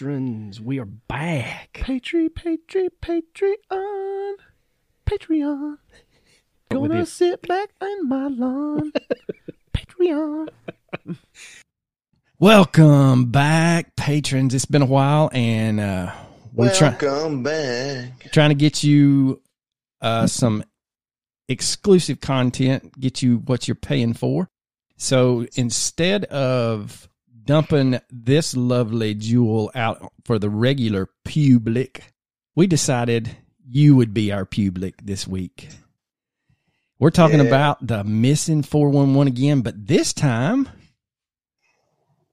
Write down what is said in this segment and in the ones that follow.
patrons. We are back. Patri, Patri, Patreon, Patreon. Gonna it- sit back in my lawn. Patreon. Welcome back, patrons. It's been a while, and uh, we're trying Welcome back. trying to get you uh, some exclusive content, get you what you're paying for. So instead of dumping this lovely jewel out for the regular public, we decided you would be our public this week. We're talking Yeah. about the missing 411 again, but this time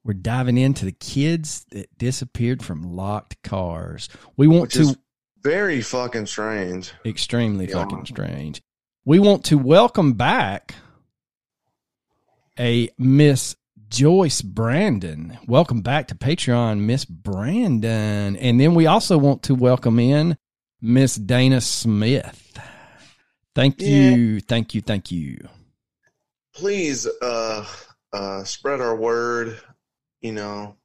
we're diving into the kids that disappeared from locked cars. We want Which to very fucking strange. extremely Yeah. fucking strange. We want to welcome back a Miss Joyce Brandon. Welcome back to Patreon, Miss Brandon. And then we also want to welcome in Miss Dana Smith. Thank Yeah. you, thank you, thank you. Please uh uh spread our word, you know.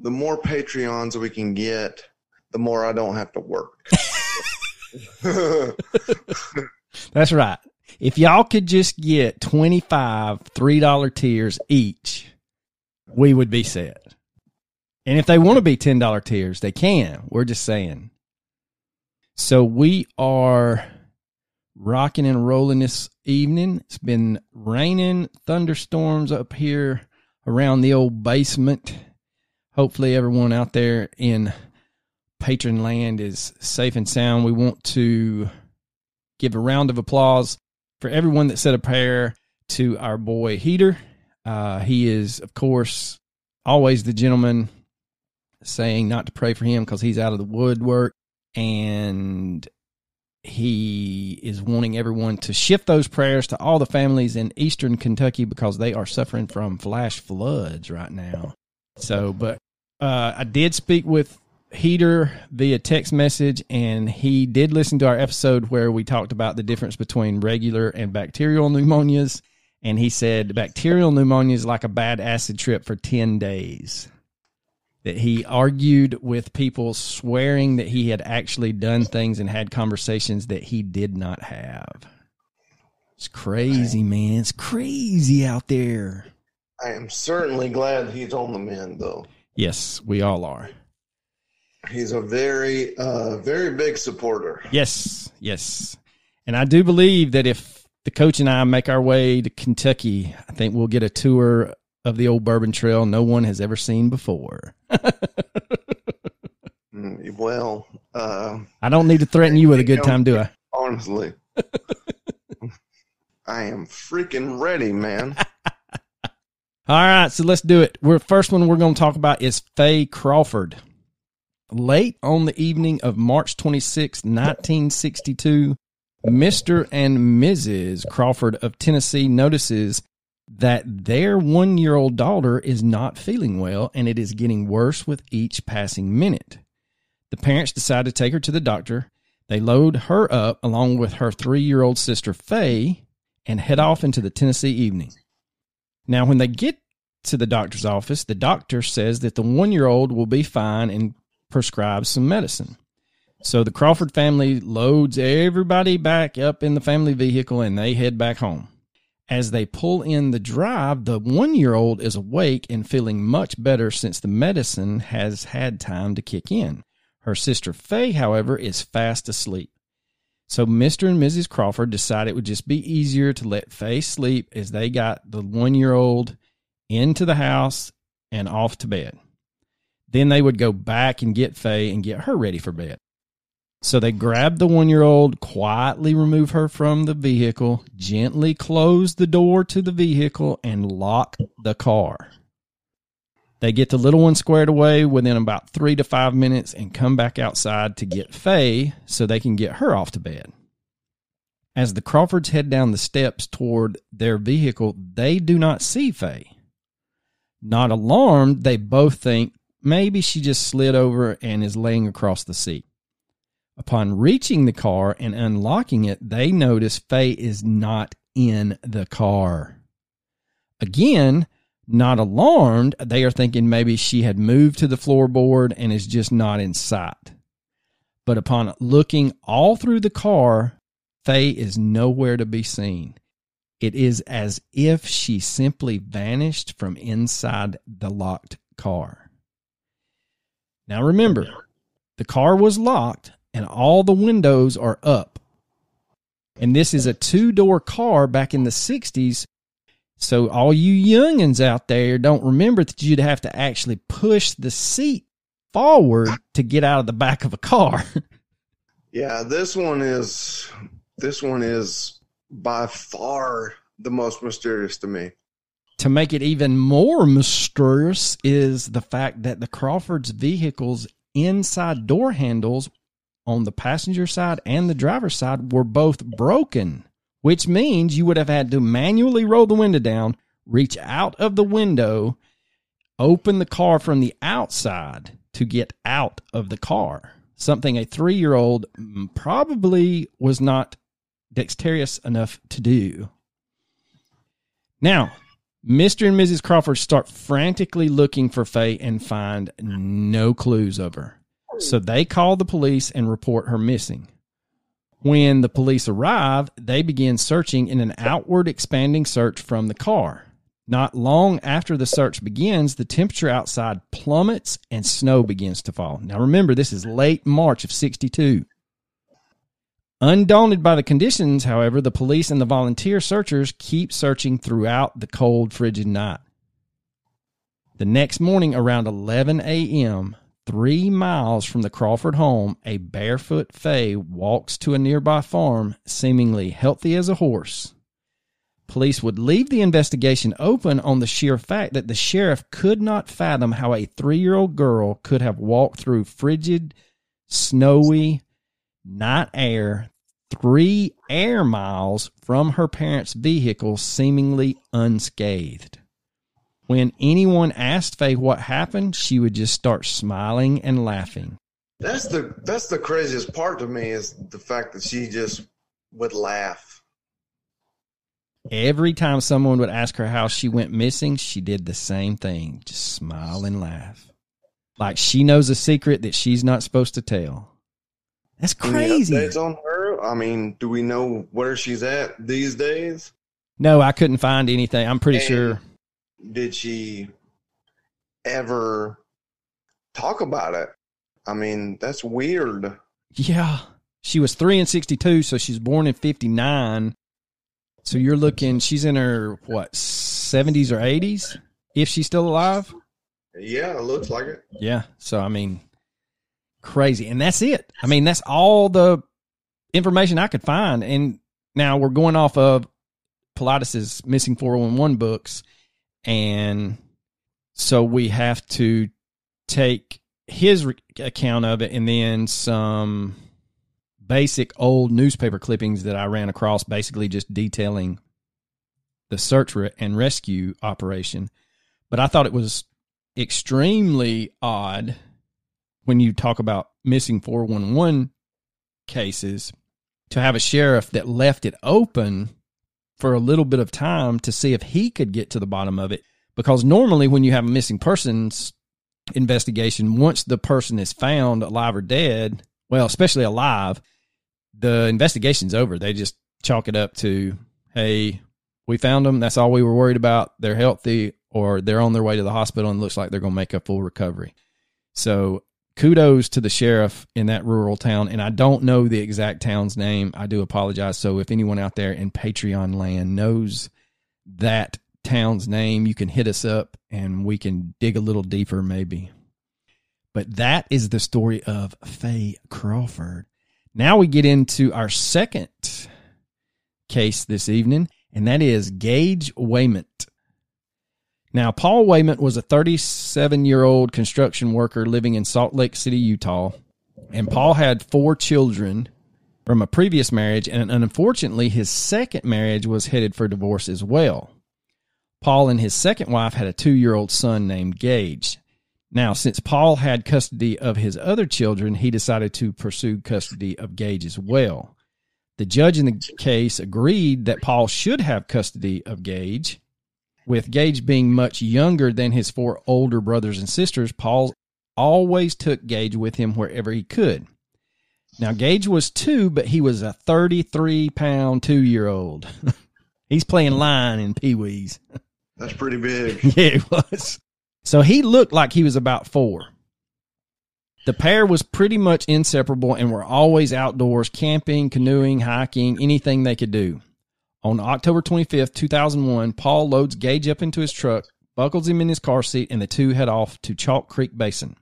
The more Patreons we can get, the more I don't have to work. That's right. If y'all could just get 25 $3 tiers each, we would be set. And if they want to be $10 tiers, they can. We're just saying. So we are rocking and rolling this evening. It's been raining, thunderstorms up here around the old basement. Hopefully, everyone out there in patron land is safe and sound. We want to give a round of applause for everyone that said a prayer to our boy Heater. Uh, he is, of course, always the gentleman saying not to pray for him because he's out of the woodwork. And he is wanting everyone to shift those prayers to all the families in eastern Kentucky because they are suffering from flash floods right now. So, but uh, I did speak with Heater via text message, and he did listen to our episode where we talked about the difference between regular and bacterial pneumonias. And he said bacterial pneumonia is like a bad acid trip for 10 days. That he argued with people swearing that he had actually done things and had conversations that he did not have. It's crazy, man. It's crazy out there. I am certainly glad he's on the mend though. Yes, we all are. He's a very uh very big supporter. Yes, yes. And I do believe that if the coach and I make our way to Kentucky, I think we'll get a tour of the old Bourbon Trail no one has ever seen before. Mm, Well, uh I don't need to threaten you with a good time, do I? honestly. I am freaking ready, man. All right, so let's do it. We're first one we're going to talk about is Faye Crawford. Late on the evening of March 26, 1962, Mr. and Mrs. Crawford of Tennessee notices that their 1-year-old daughter is not feeling well and it is getting worse with each passing minute. The parents decide to take her to the doctor. They load her up along with her 3-year-old sister Faye and head off into the Tennessee evening. Now, when they get to the doctor's office, the doctor says that the one year old will be fine and prescribes some medicine. So the Crawford family loads everybody back up in the family vehicle and they head back home. As they pull in the drive, the one year old is awake and feeling much better since the medicine has had time to kick in. Her sister Faye, however, is fast asleep. So Mr. and Mrs. Crawford decided it would just be easier to let Faye sleep as they got the one year old into the house and off to bed. Then they would go back and get Faye and get her ready for bed. So they grabbed the one year old, quietly remove her from the vehicle, gently close the door to the vehicle, and lock the car. They get the little one squared away within about three to five minutes and come back outside to get Faye so they can get her off to bed. As the Crawfords head down the steps toward their vehicle, they do not see Faye. Not alarmed, they both think maybe she just slid over and is laying across the seat. Upon reaching the car and unlocking it, they notice Faye is not in the car. Again, Not alarmed, they are thinking maybe she had moved to the floorboard and is just not in sight. But upon looking all through the car, Faye is nowhere to be seen. It is as if she simply vanished from inside the locked car. Now remember, the car was locked and all the windows are up. And this is a two door car back in the 60s. So, all you youngins out there don't remember that you'd have to actually push the seat forward to get out of the back of a car. Yeah, this one is this one is by far the most mysterious to me. To make it even more mysterious is the fact that the Crawfords' vehicles inside door handles on the passenger side and the driver's side were both broken, which means you would have had to manually roll the window down, reach out of the window, open the car from the outside to get out of the car. Something a three year old probably was not dexterous enough to do. Now, Mr. and Mrs. Crawford start frantically looking for Faye and find no clues of her. So they call the police and report her missing. When the police arrive, they begin searching in an outward expanding search from the car. Not long after the search begins, the temperature outside plummets and snow begins to fall. Now remember, this is late March of 62. Undaunted by the conditions, however, the police and the volunteer searchers keep searching throughout the cold, frigid night. The next morning, around 11 a.m., three miles from the Crawford home, a barefoot Faye walks to a nearby farm, seemingly healthy as a horse. Police would leave the investigation open on the sheer fact that the sheriff could not fathom how a three year old girl could have walked through frigid, snowy night air three air miles from her parents' vehicle, seemingly unscathed. When anyone asked Faye what happened, she would just start smiling and laughing. That's the that's the craziest part to me is the fact that she just would laugh. Every time someone would ask her how she went missing, she did the same thing just smile and laugh. Like she knows a secret that she's not supposed to tell. That's Any crazy. updates on her? I mean, do we know where she's at these days? No, I couldn't find anything. I'm pretty And sure. Did she ever talk about it? I mean, that's weird. Yeah. She was 3 and 62, so she's born in 59. So you're looking, she's in her, what, 70s or 80s? If she's still alive? Yeah, it looks like it. Yeah. So, I mean, crazy. And that's it. I mean, that's all the information I could find. And now we're going off of Paulides's missing 411 books. And so we have to take his re- account of it and then some basic old newspaper clippings that I ran across, basically just detailing the search re- and rescue operation. But I thought it was extremely odd when you talk about missing 411 cases to have a sheriff that left it open for a little bit of time to see if he could get to the bottom of it. Because normally, when you have a missing persons investigation, once the person is found alive or dead, well, especially alive, the investigation's over. They just chalk it up to, hey, we found them. That's all we were worried about. They're healthy or they're on their way to the hospital and looks like they're going to make a full recovery. So kudos to the sheriff in that rural town. And I don't know the exact town's name. I do apologize. So if anyone out there in Patreon land knows that town's name, you can hit us up and we can dig a little deeper, maybe. But that is the story of Faye Crawford. Now we get into our second case this evening, and that is Gage Wayment. Now, Paul Wayment was a 37 year old construction worker living in Salt Lake City, Utah. And Paul had four children from a previous marriage, and unfortunately, his second marriage was headed for divorce as well. Paul and his second wife had a two year old son named Gage. Now, since Paul had custody of his other children, he decided to pursue custody of Gage as well. The judge in the case agreed that Paul should have custody of Gage. With Gage being much younger than his four older brothers and sisters, Paul always took Gage with him wherever he could. Now, Gage was two, but he was a 33 pound two year old. He's playing line in Pee Wee's. That's pretty big. yeah, it was. So he looked like he was about four. The pair was pretty much inseparable and were always outdoors, camping, canoeing, hiking, anything they could do. On October 25th, 2001, Paul loads Gage up into his truck, buckles him in his car seat, and the two head off to Chalk Creek Basin.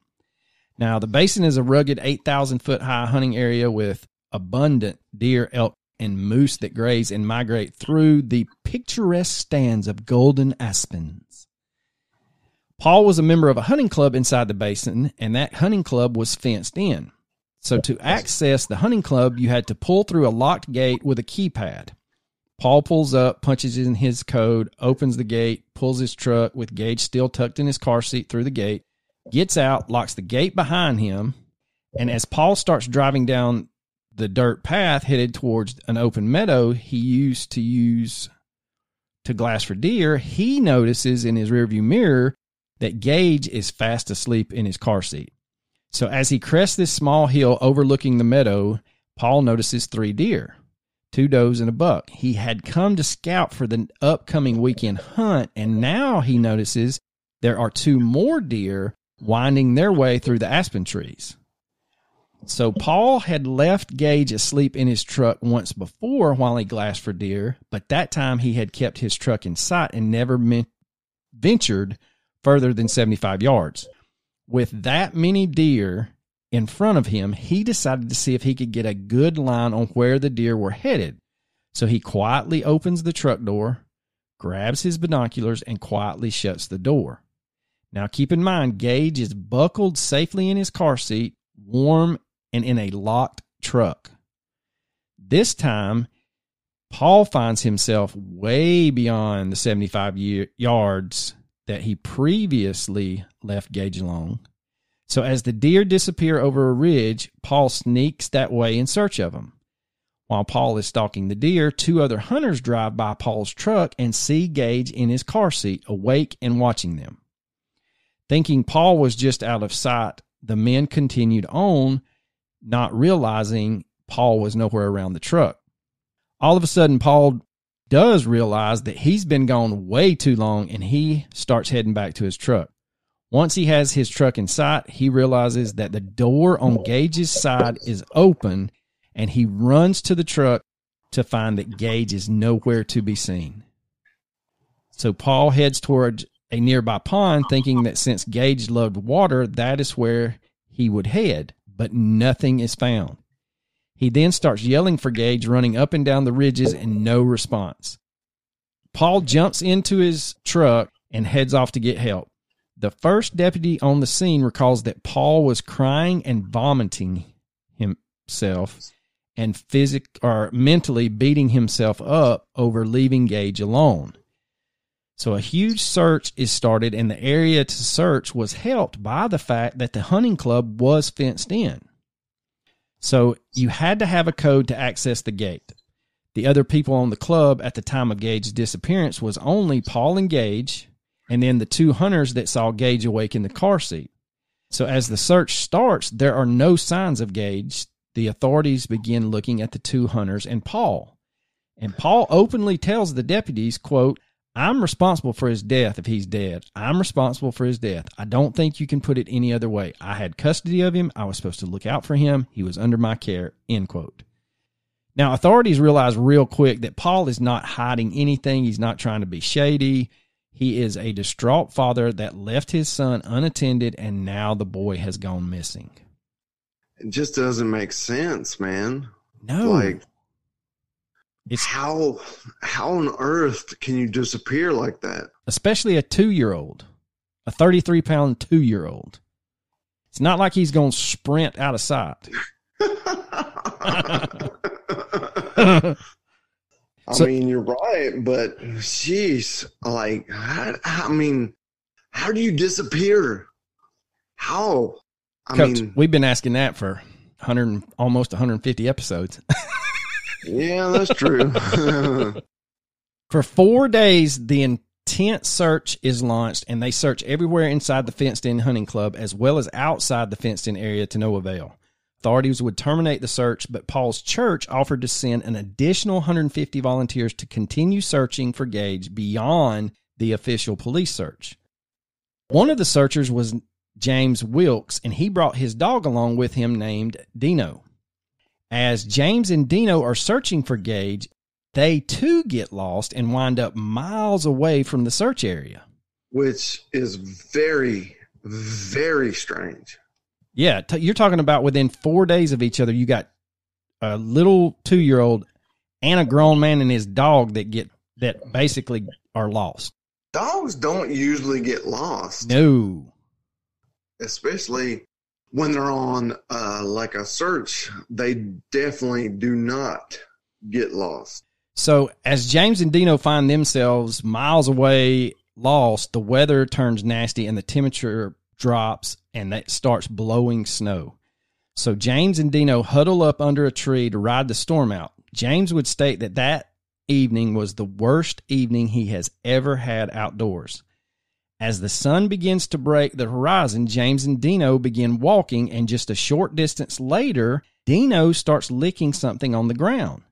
Now, the basin is a rugged 8,000 foot high hunting area with abundant deer, elk, and moose that graze and migrate through the picturesque stands of golden aspens. Paul was a member of a hunting club inside the basin, and that hunting club was fenced in. So, to access the hunting club, you had to pull through a locked gate with a keypad. Paul pulls up, punches in his code, opens the gate, pulls his truck with Gage still tucked in his car seat through the gate, gets out, locks the gate behind him, and as Paul starts driving down the dirt path headed towards an open meadow he used to use to glass for deer, he notices in his rearview mirror that Gage is fast asleep in his car seat. So as he crests this small hill overlooking the meadow, Paul notices three deer, two does and a buck. He had come to scout for the upcoming weekend hunt, and now he notices there are two more deer winding their way through the aspen trees. So Paul had left Gage asleep in his truck once before while he glassed for deer, but that time he had kept his truck in sight and never ventured further than 75 yards. With that many deer in front of him, he decided to see if he could get a good line on where the deer were headed. So he quietly opens the truck door, grabs his binoculars, and quietly shuts the door. Now keep in mind, Gage is buckled safely in his car seat, warm and in a locked truck. This time, Paul finds himself way beyond the 75 year, yards that he previously left Gage alone. So, as the deer disappear over a ridge, Paul sneaks that way in search of them. While Paul is stalking the deer, two other hunters drive by Paul's truck and see Gage in his car seat, awake and watching them. Thinking Paul was just out of sight, the men continued on not realizing Paul was nowhere around the truck. All of a sudden, Paul does realize that he's been gone way too long and he starts heading back to his truck. Once he has his truck in sight, he realizes that the door on Gage's side is open and he runs to the truck to find that Gage is nowhere to be seen. So Paul heads towards a nearby pond, thinking that since Gage loved water, that is where he would head but nothing is found. He then starts yelling for Gage, running up and down the ridges, and no response. Paul jumps into his truck and heads off to get help. The first deputy on the scene recalls that Paul was crying and vomiting himself and physic or mentally beating himself up over leaving Gage alone. So a huge search is started, and the area to search was helped by the fact that the hunting club was fenced in. So you had to have a code to access the gate. The other people on the club at the time of Gage's disappearance was only Paul and Gage, and then the two hunters that saw Gage awake in the car seat. So as the search starts, there are no signs of Gage. The authorities begin looking at the two hunters and Paul. And Paul openly tells the deputies, quote, I'm responsible for his death if he's dead. I'm responsible for his death. I don't think you can put it any other way. I had custody of him. I was supposed to look out for him. He was under my care. End quote. Now, authorities realize real quick that Paul is not hiding anything. He's not trying to be shady. He is a distraught father that left his son unattended, and now the boy has gone missing. It just doesn't make sense, man. No. Like, it's how how on earth can you disappear like that? Especially a two year old, a 33 pound two year old. It's not like he's going to sprint out of sight. I so, mean, you're right, but jeez, like, how, I mean, how do you disappear? How? I Coach, mean, we've been asking that for 100, almost 150 episodes. Yeah, that's true. For four days, the tent search is launched and they search everywhere inside the fenced in hunting club as well as outside the fenced in area to no avail. Authorities would terminate the search, but Paul's church offered to send an additional 150 volunteers to continue searching for Gage beyond the official police search. One of the searchers was James Wilkes, and he brought his dog along with him named Dino. As James and Dino are searching for Gage, they too get lost and wind up miles away from the search area. which is very, very strange. Yeah, t- you're talking about within four days of each other, you got a little two year old and a grown man and his dog that get that basically are lost. Dogs don't usually get lost, No. especially when they're on uh, like a search. They definitely do not get lost. So as James and Dino find themselves miles away, lost, the weather turns nasty and the temperature drops and that starts blowing snow. So James and Dino huddle up under a tree to ride the storm out. James would state that that evening was the worst evening he has ever had outdoors. As the sun begins to break the horizon, James and Dino begin walking, and just a short distance later, Dino starts licking something on the ground.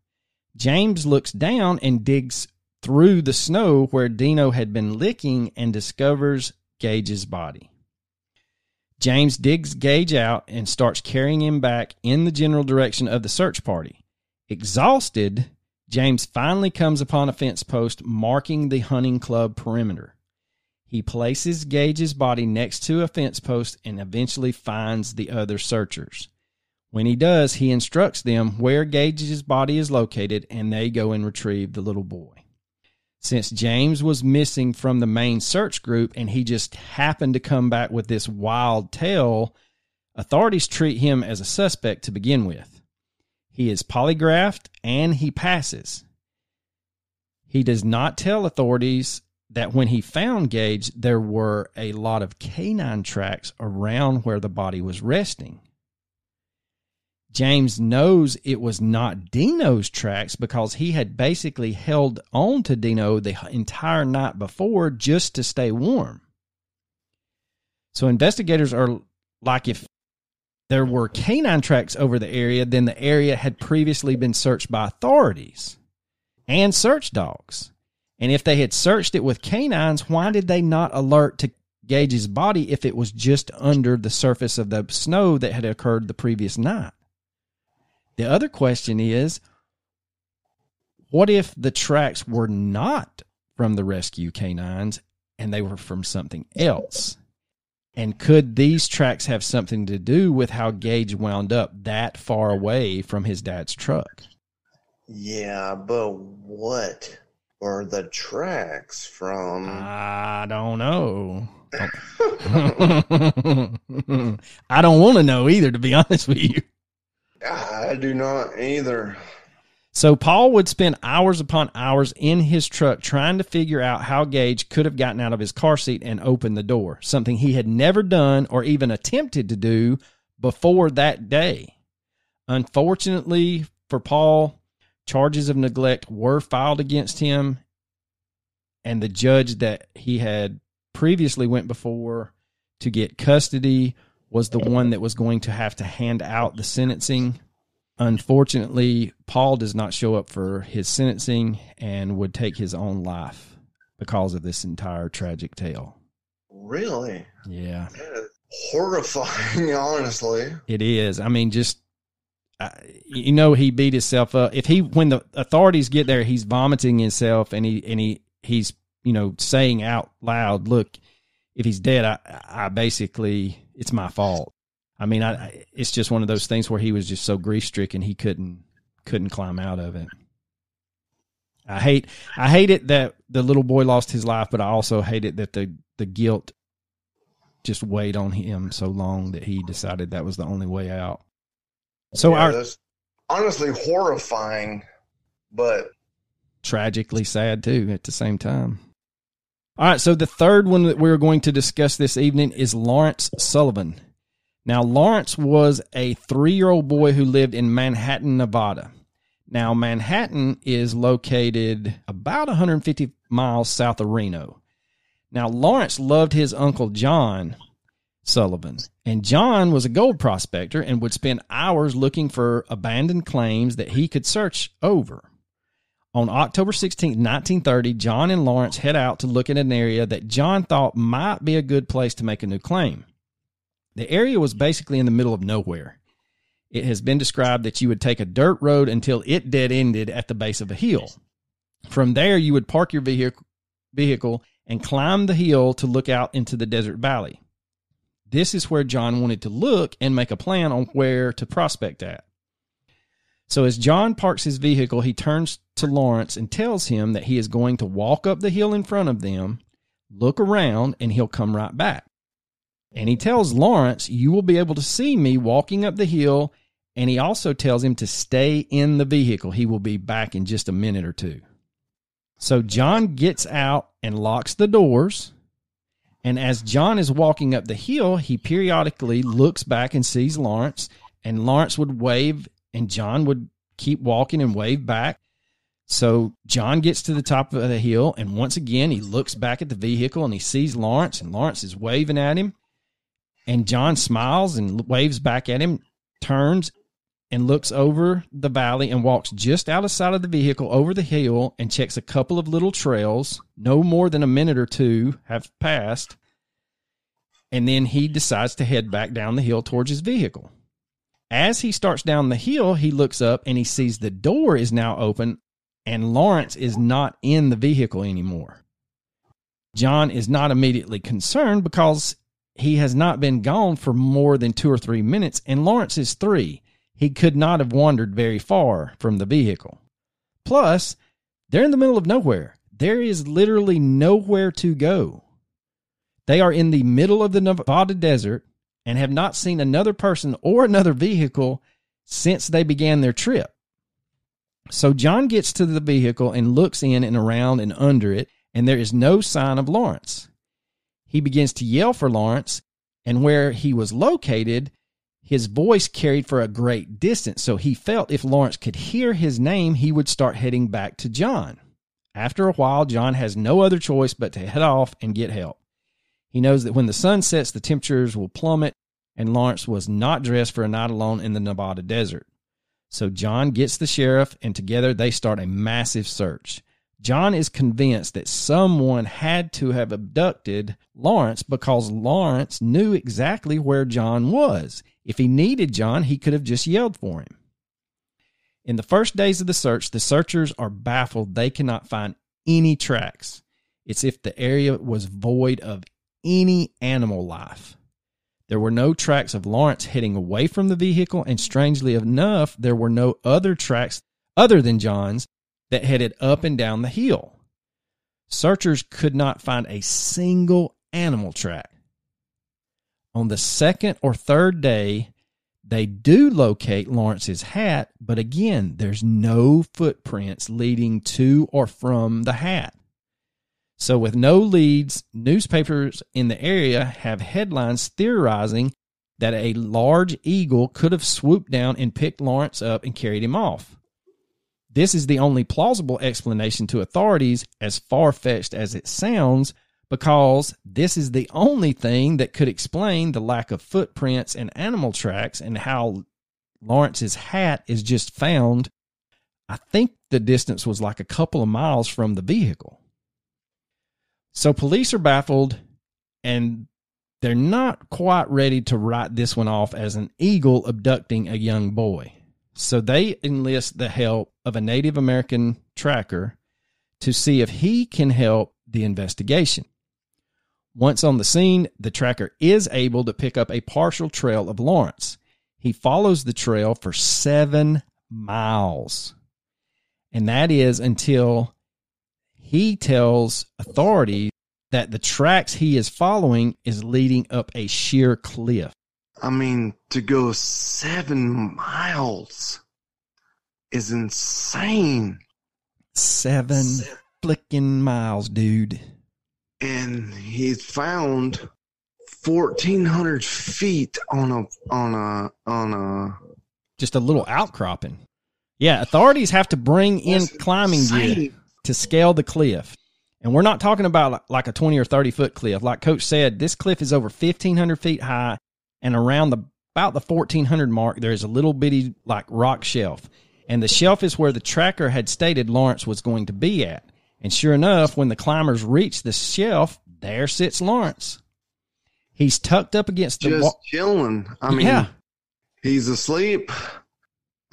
James looks down and digs through the snow where Dino had been licking and discovers Gage's body. James digs Gage out and starts carrying him back in the general direction of the search party. Exhausted, James finally comes upon a fence post marking the hunting club perimeter. He places Gage's body next to a fence post and eventually finds the other searchers. When he does, he instructs them where Gage's body is located and they go and retrieve the little boy. Since James was missing from the main search group and he just happened to come back with this wild tale, authorities treat him as a suspect to begin with. He is polygraphed and he passes. He does not tell authorities that when he found Gage, there were a lot of canine tracks around where the body was resting. James knows it was not Dino's tracks because he had basically held on to Dino the entire night before just to stay warm. So investigators are like if there were canine tracks over the area, then the area had previously been searched by authorities and search dogs. And if they had searched it with canines, why did they not alert to Gage's body if it was just under the surface of the snow that had occurred the previous night? The other question is what if the tracks were not from the rescue canines and they were from something else? And could these tracks have something to do with how Gage wound up that far away from his dad's truck? Yeah, but what are the tracks from? I don't know. I don't want to know either, to be honest with you. I do not either. So Paul would spend hours upon hours in his truck trying to figure out how Gage could have gotten out of his car seat and opened the door, something he had never done or even attempted to do before that day. Unfortunately for Paul, charges of neglect were filed against him and the judge that he had previously went before to get custody was the one that was going to have to hand out the sentencing Unfortunately, Paul does not show up for his sentencing and would take his own life because of this entire tragic tale. Really? Yeah, horrifying, honestly. it is. I mean, just uh, you know, he beat himself up. If he, when the authorities get there, he's vomiting himself, and he and he he's you know saying out loud, "Look, if he's dead, I I basically it's my fault." I mean, I, it's just one of those things where he was just so grief stricken he couldn't couldn't climb out of it. I hate I hate it that the little boy lost his life, but I also hate it that the the guilt just weighed on him so long that he decided that was the only way out. So Yeah, our honestly horrifying, but tragically sad too at the same time. All right, so the third one that we're going to discuss this evening is Lawrence Sullivan. Now, Lawrence was a three year old boy who lived in Manhattan, Nevada. Now, Manhattan is located about 150 miles south of Reno. Now, Lawrence loved his uncle John Sullivan, and John was a gold prospector and would spend hours looking for abandoned claims that he could search over. On October 16, 1930, John and Lawrence head out to look at an area that John thought might be a good place to make a new claim. The area was basically in the middle of nowhere. It has been described that you would take a dirt road until it dead ended at the base of a hill. From there, you would park your vehicle, and climb the hill to look out into the desert valley. This is where John wanted to look and make a plan on where to prospect at. So as John parks his vehicle, he turns to Lawrence and tells him that he is going to walk up the hill in front of them, look around, and he'll come right back. And he tells Lawrence, You will be able to see me walking up the hill. And he also tells him to stay in the vehicle. He will be back in just a minute or two. So John gets out and locks the doors. And as John is walking up the hill, he periodically looks back and sees Lawrence. And Lawrence would wave and John would keep walking and wave back. So John gets to the top of the hill, and once again, he looks back at the vehicle and he sees Lawrence, and Lawrence is waving at him. And John smiles and waves back at him, turns and looks over the valley and walks just out of sight of the vehicle over the hill and checks a couple of little trails. No more than a minute or two have passed. And then he decides to head back down the hill towards his vehicle. As he starts down the hill, he looks up and he sees the door is now open and Lawrence is not in the vehicle anymore. John is not immediately concerned because he has not been gone for more than two or three minutes, and Lawrence is three. He could not have wandered very far from the vehicle. Plus, they're in the middle of nowhere. There is literally nowhere to go. They are in the middle of the Nevada desert and have not seen another person or another vehicle since they began their trip. So John gets to the vehicle and looks in and around and under it, and there is no sign of Lawrence. He begins to yell for Lawrence, and where he was located, his voice carried for a great distance, so he felt if Lawrence could hear his name, he would start heading back to John. After a while, John has no other choice but to head off and get help. He knows that when the sun sets, the temperatures will plummet, and Lawrence was not dressed for a night alone in the Nevada desert. So John gets the sheriff, and together they start a massive search. John is convinced that someone had to have abducted Lawrence because Lawrence knew exactly where John was. If he needed John, he could have just yelled for him. In the first days of the search, the searchers are baffled they cannot find any tracks. It's if the area was void of any animal life. There were no tracks of Lawrence heading away from the vehicle, and strangely enough, there were no other tracks other than John's that headed up and down the hill. Searchers could not find a single animal track. On the second or third day, they do locate Lawrence's hat, but again, there's no footprints leading to or from the hat. So, with no leads, newspapers in the area have headlines theorizing that a large eagle could have swooped down and picked Lawrence up and carried him off. This is the only plausible explanation to authorities, as far fetched as it sounds, because this is the only thing that could explain the lack of footprints and animal tracks and how Lawrence's hat is just found. I think the distance was like a couple of miles from the vehicle. So police are baffled and they're not quite ready to write this one off as an eagle abducting a young boy. So they enlist the help of a Native American tracker to see if he can help the investigation. Once on the scene, the tracker is able to pick up a partial trail of Lawrence. He follows the trail for seven miles. And that is until he tells authorities that the tracks he is following is leading up a sheer cliff. I mean, to go seven miles is insane. Seven flicking miles, dude. And he's found fourteen hundred feet on a on a on a Just a little outcropping. Yeah, authorities have to bring in climbing gear insane. To scale the cliff. And we're not talking about like a 20 or 30 foot cliff. Like Coach said, this cliff is over 1,500 feet high and around the about the 1400 mark, there's a little bitty like rock shelf. And the shelf is where the tracker had stated Lawrence was going to be at. And sure enough, when the climbers reached the shelf, there sits Lawrence. He's tucked up against the Just wall. chilling. I mean, Yeah. he's asleep.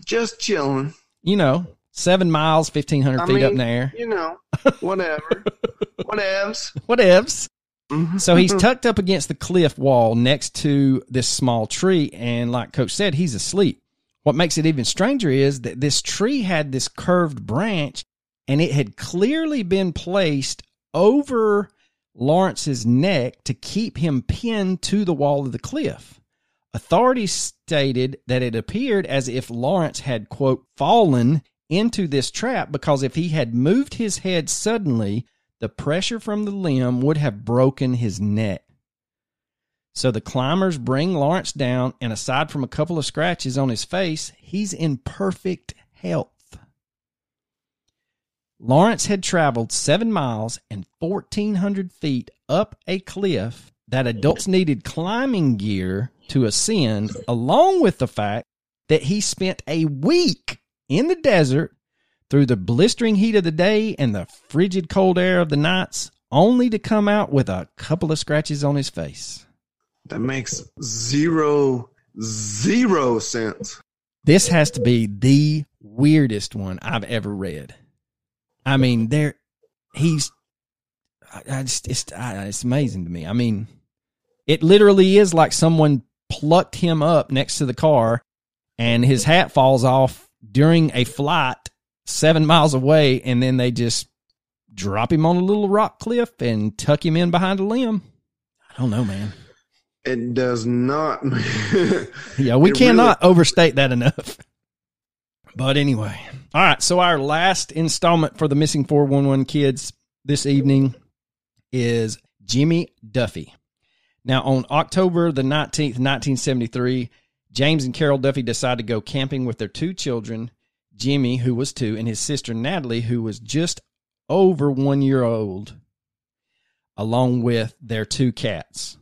Just chilling. You know, seven miles, 1,500 I feet up in mean, the air. You know, whatever. Whatevs. Whatevs. Mhm. So he's tucked up against the cliff wall next to this small tree. And like Coach said, he's asleep. What makes it even stranger is that this tree had this curved branch and it had clearly been placed over Lawrence's neck to keep him pinned to the wall of the cliff. Authorities stated that it appeared as if Lawrence had, quote, fallen into this trap because if he had moved his head suddenly, the pressure from the limb would have broken his neck. So the climbers bring Lawrence down, and aside from a couple of scratches on his face, he's in perfect health. Lawrence had traveled seven miles and 1,400 feet up a cliff that adults needed climbing gear to ascend, along with the fact that he spent a week in the desert through the blistering heat of the day and the frigid cold air of the nights, only to come out with a couple of scratches on his face. That makes zero, zero sense. This has to be the weirdest one I've ever read. I mean, there, he's, I, I just, it's, I, it's amazing to me. I mean, it literally is like someone plucked him up next to the car and his hat falls off during a flight seven miles away, and then they just drop him on a little rock cliff and tuck him in behind a limb. I don't know, man. It does not. Yeah, we It cannot overstate that enough. But anyway, all right. So our last installment for the missing four one one kids this evening is Jimmy Duffy. Now, on October the nineteenth, nineteen seventy three, James and Carol Duffy decide to go camping with their two children, Jimmy, who was two, and his sister Natalie, who was just over one year old, along with their two cats.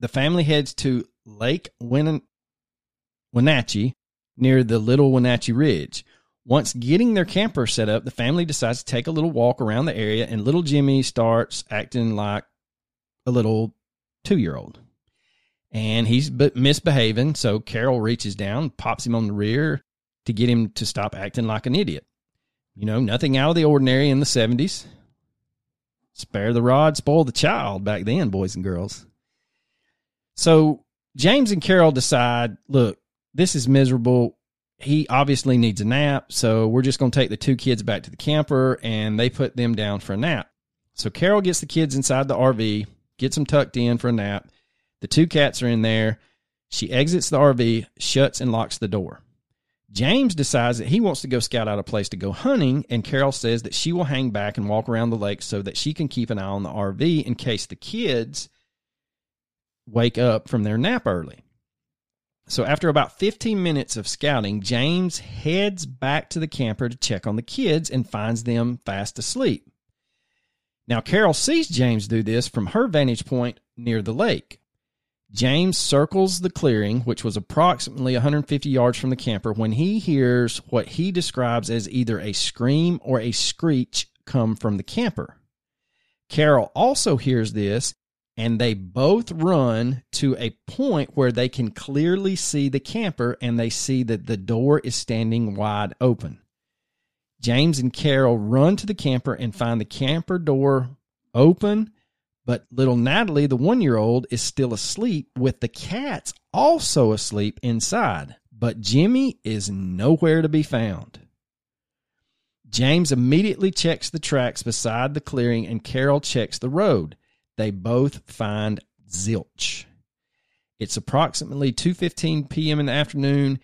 The family heads to Lake Win- Wenatchee near the Little Wenatchee Ridge. Once getting their camper set up, the family decides to take a little walk around the area, and little Jimmy starts acting like a little two year old. And he's misbehaving, so Carol reaches down, pops him on the rear to get him to stop acting like an idiot. You know, nothing out of the ordinary in the 70s. Spare the rod, spoil the child back then, boys and girls. So James and Carol decide, look, this is miserable. He obviously needs a nap, so we're just going to take the two kids back to the camper and they put them down for a nap. So Carol gets the kids inside the RV, gets them tucked in for a nap. The two cats are in there. She exits the RV, shuts and locks the door. James decides that he wants to go scout out a place to go hunting, and Carol says that she will hang back and walk around the lake so that she can keep an eye on the RV in case the kids wake up from their nap early. So after about 15 minutes of scouting, James heads back to the camper to check on the kids and finds them fast asleep. Now Carol sees James do this from her vantage point near the lake. James circles the clearing, which was approximately 150 yards from the camper, when he hears what he describes as either a scream or a screech come from the camper. Carol also hears this and they both run to a point where they can clearly see the camper and they see that the door is standing wide open. James and Carol run to the camper and find the camper door open, but little Natalie, the one year old, is still asleep with the cats also asleep inside. But Jimmy is nowhere to be found. James immediately checks the tracks beside the clearing and Carol checks the road they both find zilch. It's approximately 2:15 p.m. in the afternoon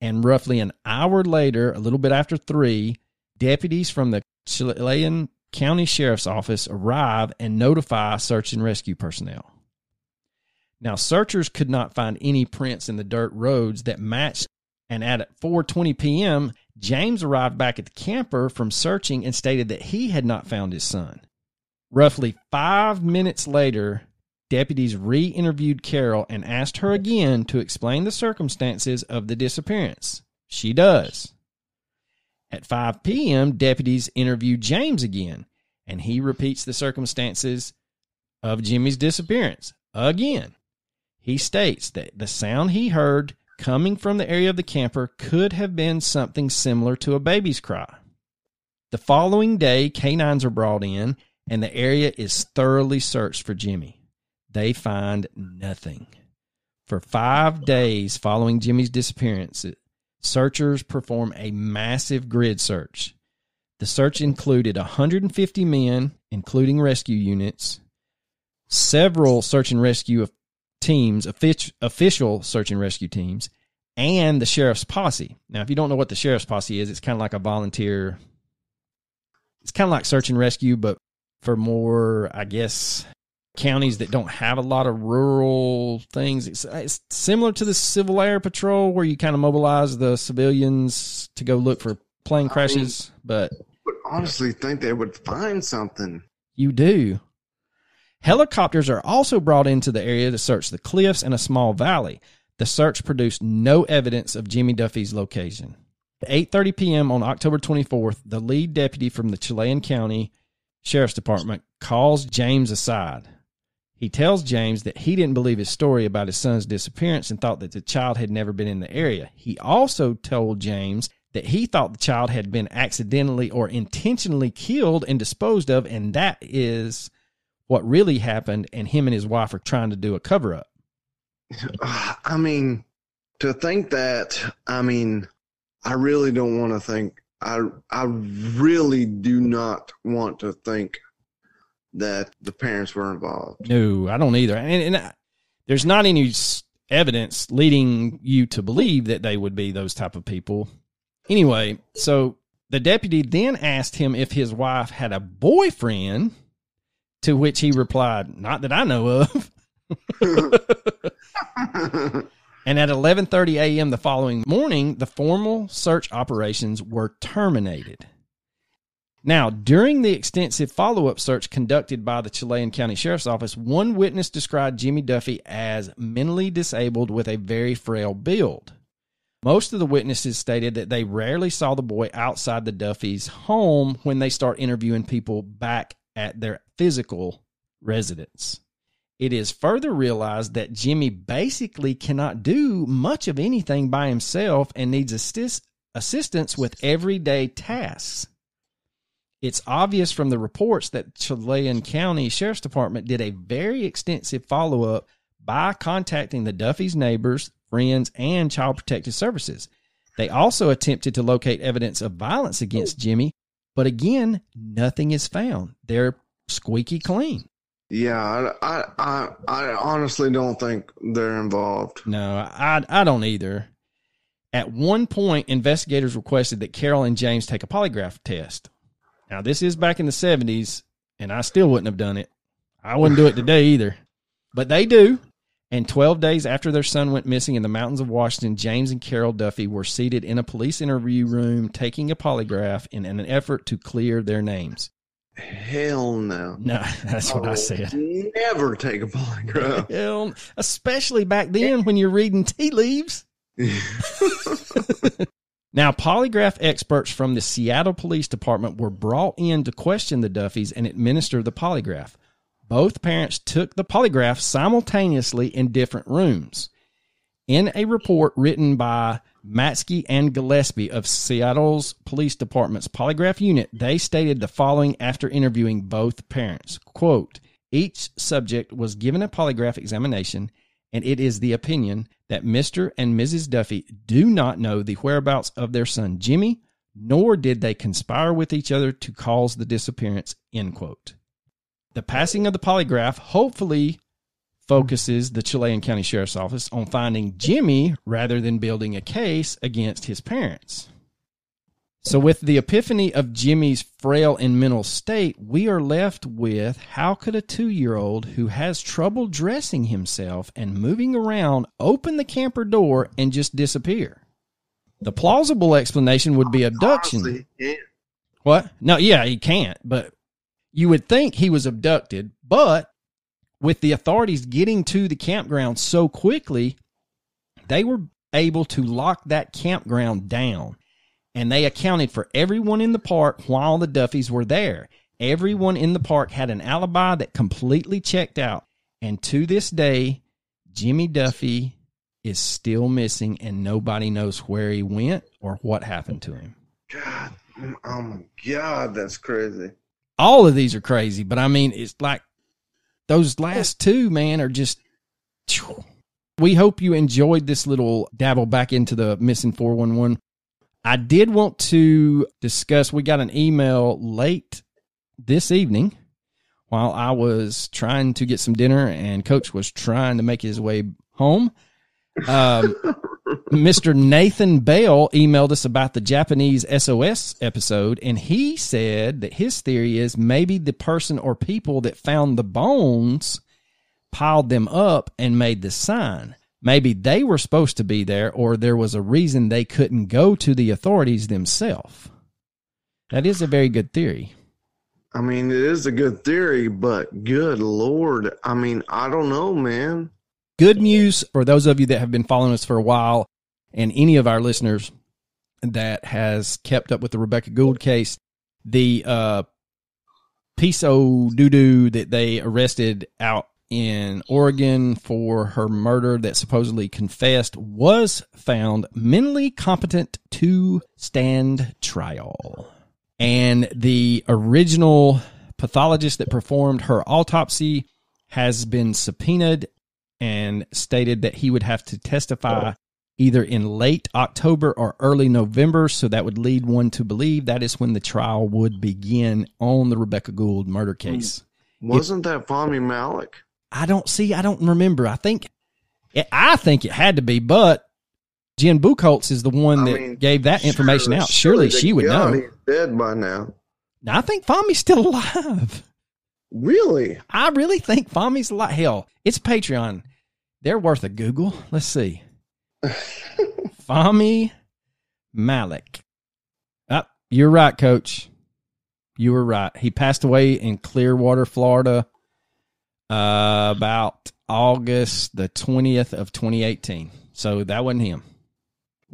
and roughly an hour later, a little bit after 3, deputies from the Chelan County Sheriff's Office arrive and notify search and rescue personnel. Now, searchers could not find any prints in the dirt roads that matched and at 4:20 p.m., James arrived back at the camper from searching and stated that he had not found his son. Roughly five minutes later, deputies re interviewed Carol and asked her again to explain the circumstances of the disappearance. She does. At 5 p.m., deputies interview James again, and he repeats the circumstances of Jimmy's disappearance again. He states that the sound he heard coming from the area of the camper could have been something similar to a baby's cry. The following day, canines are brought in, and the area is thoroughly searched for Jimmy. They find nothing. For five days following Jimmy's disappearance, searchers perform a massive grid search. The search included 150 men, including rescue units, several search and rescue teams, official search and rescue teams, and the sheriff's posse. Now, if you don't know what the sheriff's posse is, it's kind of like a volunteer. It's kind of like search and rescue, but for more, I guess, counties that don't have a lot of rural things. It's, it's similar to the Civil Air Patrol, where you kind of mobilize the civilians to go look for plane crashes. I mean, but would honestly think they would find something. You do. Helicopters are also brought into the area to search the cliffs and a small valley. The search produced no evidence of Jimmy Duffy's location. At 8:30 p.m. on October 24th, the lead deputy from the Chelan County Sheriff's Department calls James aside. He tells James that he didn't believe his story about his son's disappearance and thought that the child had never been in the area. He also told James that he thought the child had been accidentally or intentionally killed and disposed of, and that is what really happened, and him and his wife are trying to do a cover up. I mean, to think that, I mean, I really don't want to think. I I really do not want to think that the parents were involved. No, I don't either. And, and I, there's not any evidence leading you to believe that they would be those type of people. Anyway, so the deputy then asked him if his wife had a boyfriend, to which he replied, "Not that I know of." and at 11:30 a.m. the following morning, the formal search operations were terminated. Now, during the extensive follow up search conducted by the Chelan County Sheriff's Office, one witness described Jimmy Duffy as mentally disabled with a very frail build. Most of the witnesses stated that they rarely saw the boy outside the Duffy's home when they start interviewing people back at their physical residence. It is further realized that Jimmy basically cannot do much of anything by himself and needs assist- assistance with everyday tasks. It's obvious from the reports that Chelan County Sheriff's Department did a very extensive follow up by contacting the Duffy's neighbors, friends, and Child Protective Services. They also attempted to locate evidence of violence against Jimmy, but again, nothing is found. They're squeaky clean. Yeah, I, I, I honestly don't think they're involved. No, I, I don't either. At one point, investigators requested that Carol and James take a polygraph test. Now, this is back in the 70s, and I still wouldn't have done it. I wouldn't do it today either. But they do. And 12 days after their son went missing in the mountains of Washington, James and Carol Duffy were seated in a police interview room taking a polygraph in an effort to clear their names. Hell no. No, that's what I, I said. Never take a polygraph. Hell, especially back then when you're reading tea leaves. Now, polygraph experts from the Seattle Police Department were brought in to question the Duffys and administer the polygraph. Both parents took the polygraph simultaneously in different rooms. In a report written by Matsky and Gillespie of Seattle's Police Department's polygraph unit, they stated the following after interviewing both parents. Quote, each subject was given a polygraph examination and it is the opinion that Mr. and Mrs. Duffy do not know the whereabouts of their son Jimmy, nor did they conspire with each other to cause the disappearance. End quote. The passing of the polygraph hopefully focuses the Chelan County Sheriff's Office on finding Jimmy rather than building a case against his parents. So, with the epiphany of Jimmy's frail and mental state, we are left with how could a two year old who has trouble dressing himself and moving around open the camper door and just disappear? The plausible explanation would be abduction. What? No, yeah, he can't. But you would think he was abducted. But with the authorities getting to the campground so quickly, they were able to lock that campground down. And they accounted for everyone in the park while the Duffys were there. Everyone in the park had an alibi that completely checked out. And to this day, Jimmy Duffy is still missing and nobody knows where he went or what happened to him. God, oh my God, that's crazy. all of these are crazy, but I mean, it's like those last two, man, are just. We hope you enjoyed this little dabble back into the missing 411. I did want to discuss, we got an email late this evening while I was trying to get some dinner and coach was trying to make his way home. Um, Mr. Nathan Bell emailed us about the Japanese SOS episode, and he said that his theory is maybe the person or people that found the bones piled them up and made the sign. Maybe they were supposed to be there, or there was a reason they couldn't go to the authorities themselves. That is a very good theory. I mean, it is a good theory, but good Lord. I mean, I don't know, man. good news for those of you that have been following us for a while and any of our listeners that has kept up with the Rebecca Gould case. The uh, piso doo doo that they arrested out in Oregon for her murder that supposedly confessed was found mentally competent to stand trial. And the original pathologist that performed her autopsy has been subpoenaed and stated that he would have to testify either in late October or early November. So that would lead one to believe that is when the trial would begin on the Rebecca Gould murder case. Hmm. Wasn't that Fahmy Malik? I don't see, I don't remember. I think, I think it had to be, but Jen Buchholz is the one I that mean, gave that information out. Surely, to she would God know. He's dead by now. Now, I think Fahmy's still alive. Really? I really think Fahmy's alive. Hell, it's Patreon. They're worth a Google. Let's see. Fahmy Malik. Ah, you're right, coach. You were right. He passed away in Clearwater, Florida, uh, about August the 20th of 2018. So that wasn't him.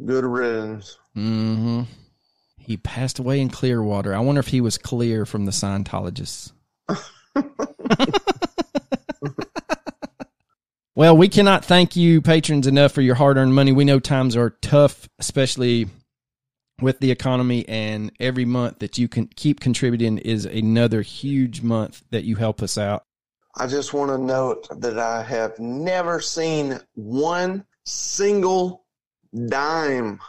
Good riddance. hmm He passed away in Clearwater. I wonder if he was clear from the Scientologists. well, we cannot thank you, patrons, enough for your hard earned money. We know times are tough, especially with the economy, and every month that you can keep contributing is another huge month that you help us out. I just want to note that I have never seen one single dime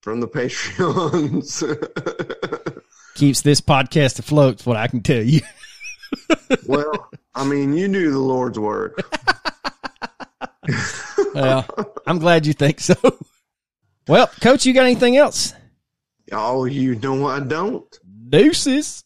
from the Patreons. Keeps this podcast afloat, is what I can tell you. well, I mean, you knew the Lord's word. well, I'm glad you think so. Well, coach, you got anything else? Oh, you know I don't. Deuces.